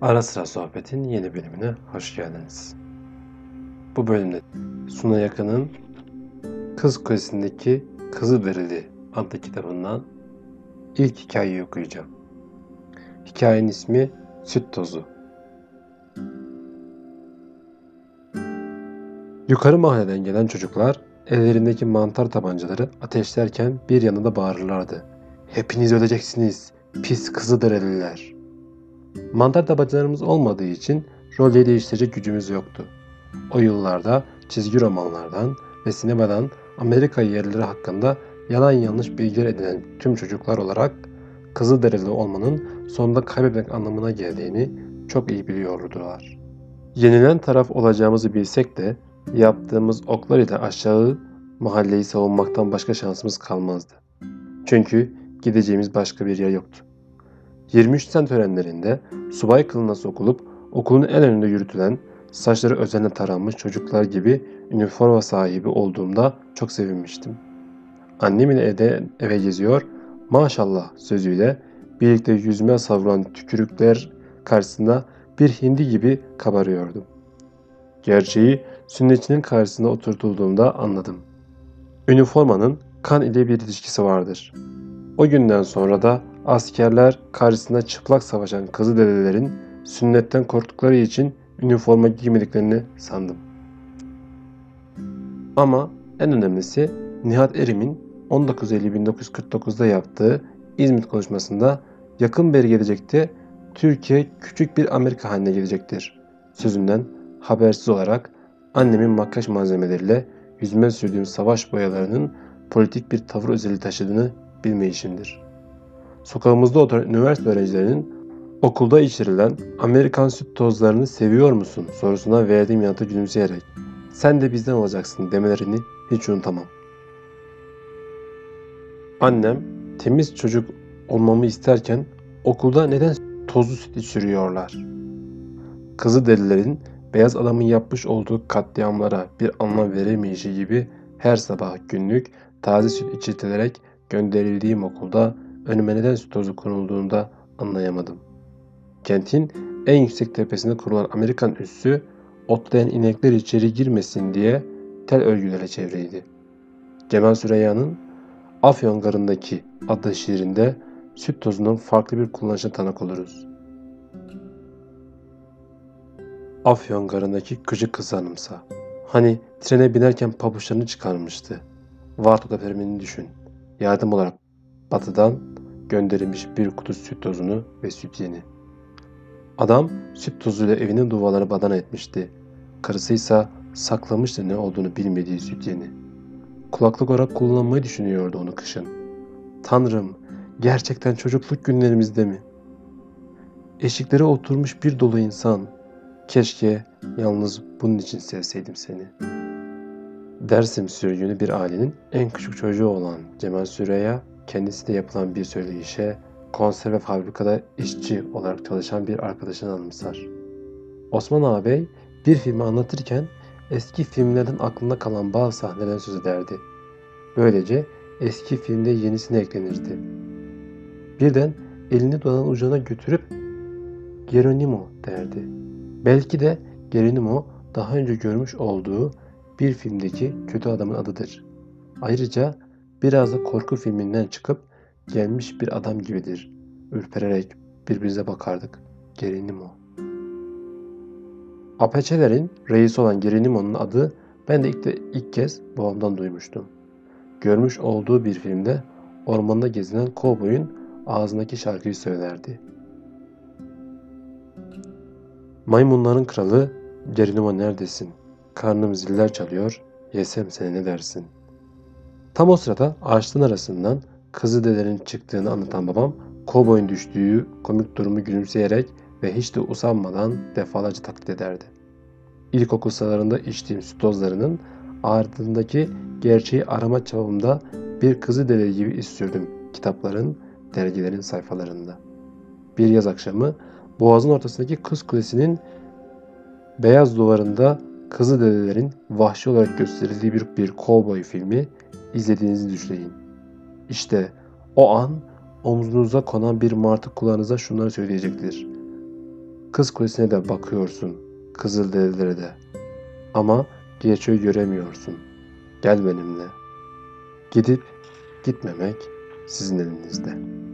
Ara Sıra Sohbet'in yeni bölümüne hoş geldiniz. Bu bölümde Suna Yakın'ın Kız Kulesi'ndeki Kızı Berili adlı kitabından ilk hikayeyi okuyacağım. Hikayenin ismi Süt Tozu. Yukarı mahalleden gelen çocuklar ellerindeki mantar tabancaları ateşlerken bir yanında bağırırlardı. Hepiniz öleceksiniz, pis kızı dereliler. Mantar tabancalarımız olmadığı için rol değiştirecek gücümüz yoktu. O yıllarda çizgi romanlardan ve sinemadan Amerika yerlileri hakkında yalan yanlış bilgiler edinen tüm çocuklar olarak Kızılderili olmanın sonunda kaybetmek anlamına geldiğini çok iyi biliyordular. Yenilen taraf olacağımızı bilsek de yaptığımız oklar ile aşağı mahalleyi savunmaktan başka şansımız kalmazdı. Çünkü gideceğimiz başka bir yer yoktu. 23 sen törenlerinde subay kılına sokulup okulun en önünde yürütülen saçları özenle taranmış çocuklar gibi üniforma sahibi olduğumda çok sevinmiştim. Annem ile eve geziyor, maşallah sözüyle birlikte yüzüme savrulan tükürükler karşısında bir hindi gibi kabarıyordum. Gerçeği sünnetçinin karşısına oturtulduğumda anladım. Üniformanın kan ile bir ilişkisi vardır. O günden sonra da askerler karşısında çıplak savaşan kızı dedelerin sünnetten korktukları için üniforma giymediklerini sandım. Ama en önemlisi Nihat Erim'in 19 Eylül 1949'da yaptığı İzmit konuşmasında yakın bir gelecekte Türkiye küçük bir Amerika haline gelecektir. Sözünden habersiz olarak annemin makyaj malzemeleriyle yüzüme sürdüğüm savaş boyalarının politik bir tavır özelliği taşıdığını bilmeyişimdir. Sokağımızda oturan üniversite öğrencilerinin okulda içirilen Amerikan süt tozlarını seviyor musun sorusuna verdiğim yanıtı gülümseyerek sen de bizden olacaksın demelerini hiç unutamam. Annem temiz çocuk olmamı isterken okulda neden tozlu süt içiriyorlar? Kızı delilerin beyaz adamın yapmış olduğu katliamlara bir anlam veremeyişi gibi her sabah günlük taze süt içirtilerek gönderildiğim okulda önüme neden süt tozu konulduğunda anlayamadım. Kentin en yüksek tepesinde kurulan Amerikan üssü otlayan inekler içeri girmesin diye tel örgülerle çevreydi. Cemal Süreyya'nın Afyon Garı'ndaki adlı şiirinde süt tozunun farklı bir kullanışına tanık oluruz. Afyon Garı'ndaki gıcık kızı hanımsa. Hani trene binerken pabuçlarını çıkarmıştı. Varto depremini düşün. Yardım olarak batıdan gönderilmiş bir kutu süt tozunu ve süt yeni. Adam süt tozuyla evinin duvarlarını badana etmişti. Karısıysa saklamıştı ne olduğunu bilmediği süt yeni. Kulaklık olarak kullanmayı düşünüyordu onu kışın. Tanrım, gerçekten çocukluk günlerimizde mi? Eşiklere oturmuş bir dolu insan. Keşke yalnız bunun için sevseydim seni. Dersim sürgünü bir ailenin en küçük çocuğu olan Cemal Süreya kendisi de yapılan bir söyleyişe konserve fabrikada işçi olarak çalışan bir arkadaşını anımsar. Osman ağabey bir filmi anlatırken eski filmlerden aklında kalan bazı sahneden söz ederdi. Böylece eski filmde yenisine eklenirdi. Birden elini dolan ucuna götürüp Geronimo derdi. Belki de Geronimo daha önce görmüş olduğu bir filmdeki kötü adamın adıdır. Ayrıca biraz da korku filminden çıkıp gelmiş bir adam gibidir. Ürpererek birbirimize bakardık. Geronimo. Apaçelerin reisi olan Geronimo'nun adı ben de ilk, de ilk kez babamdan duymuştum. Görmüş olduğu bir filmde ormanda gezinen kovboyun ağzındaki şarkıyı söylerdi. Maymunların kralı Geronimo neredesin? Karnım ziller çalıyor, yesem seni ne dersin? Tam o sırada ağaçların arasından kızı delerin çıktığını anlatan babam kovboyun düştüğü komik durumu gülümseyerek ve hiç de usanmadan defalarca taklit ederdi. İlkokul sıralarında içtiğim süt tozlarının ardındaki gerçeği arama çabamda bir kızı deli gibi istiyordum kitapların, dergilerin sayfalarında. Bir yaz akşamı boğazın ortasındaki kız kulesinin beyaz duvarında kızı dedelerin vahşi olarak gösterildiği bir, bir kovboy filmi izlediğinizi düşünün. İşte o an omzunuza konan bir martı kulağınıza şunları söyleyecektir. Kız Kulesi'ne de bakıyorsun. Kızılderililere de. Ama gerçeği göremiyorsun. Gel benimle. Gidip gitmemek sizin elinizde.''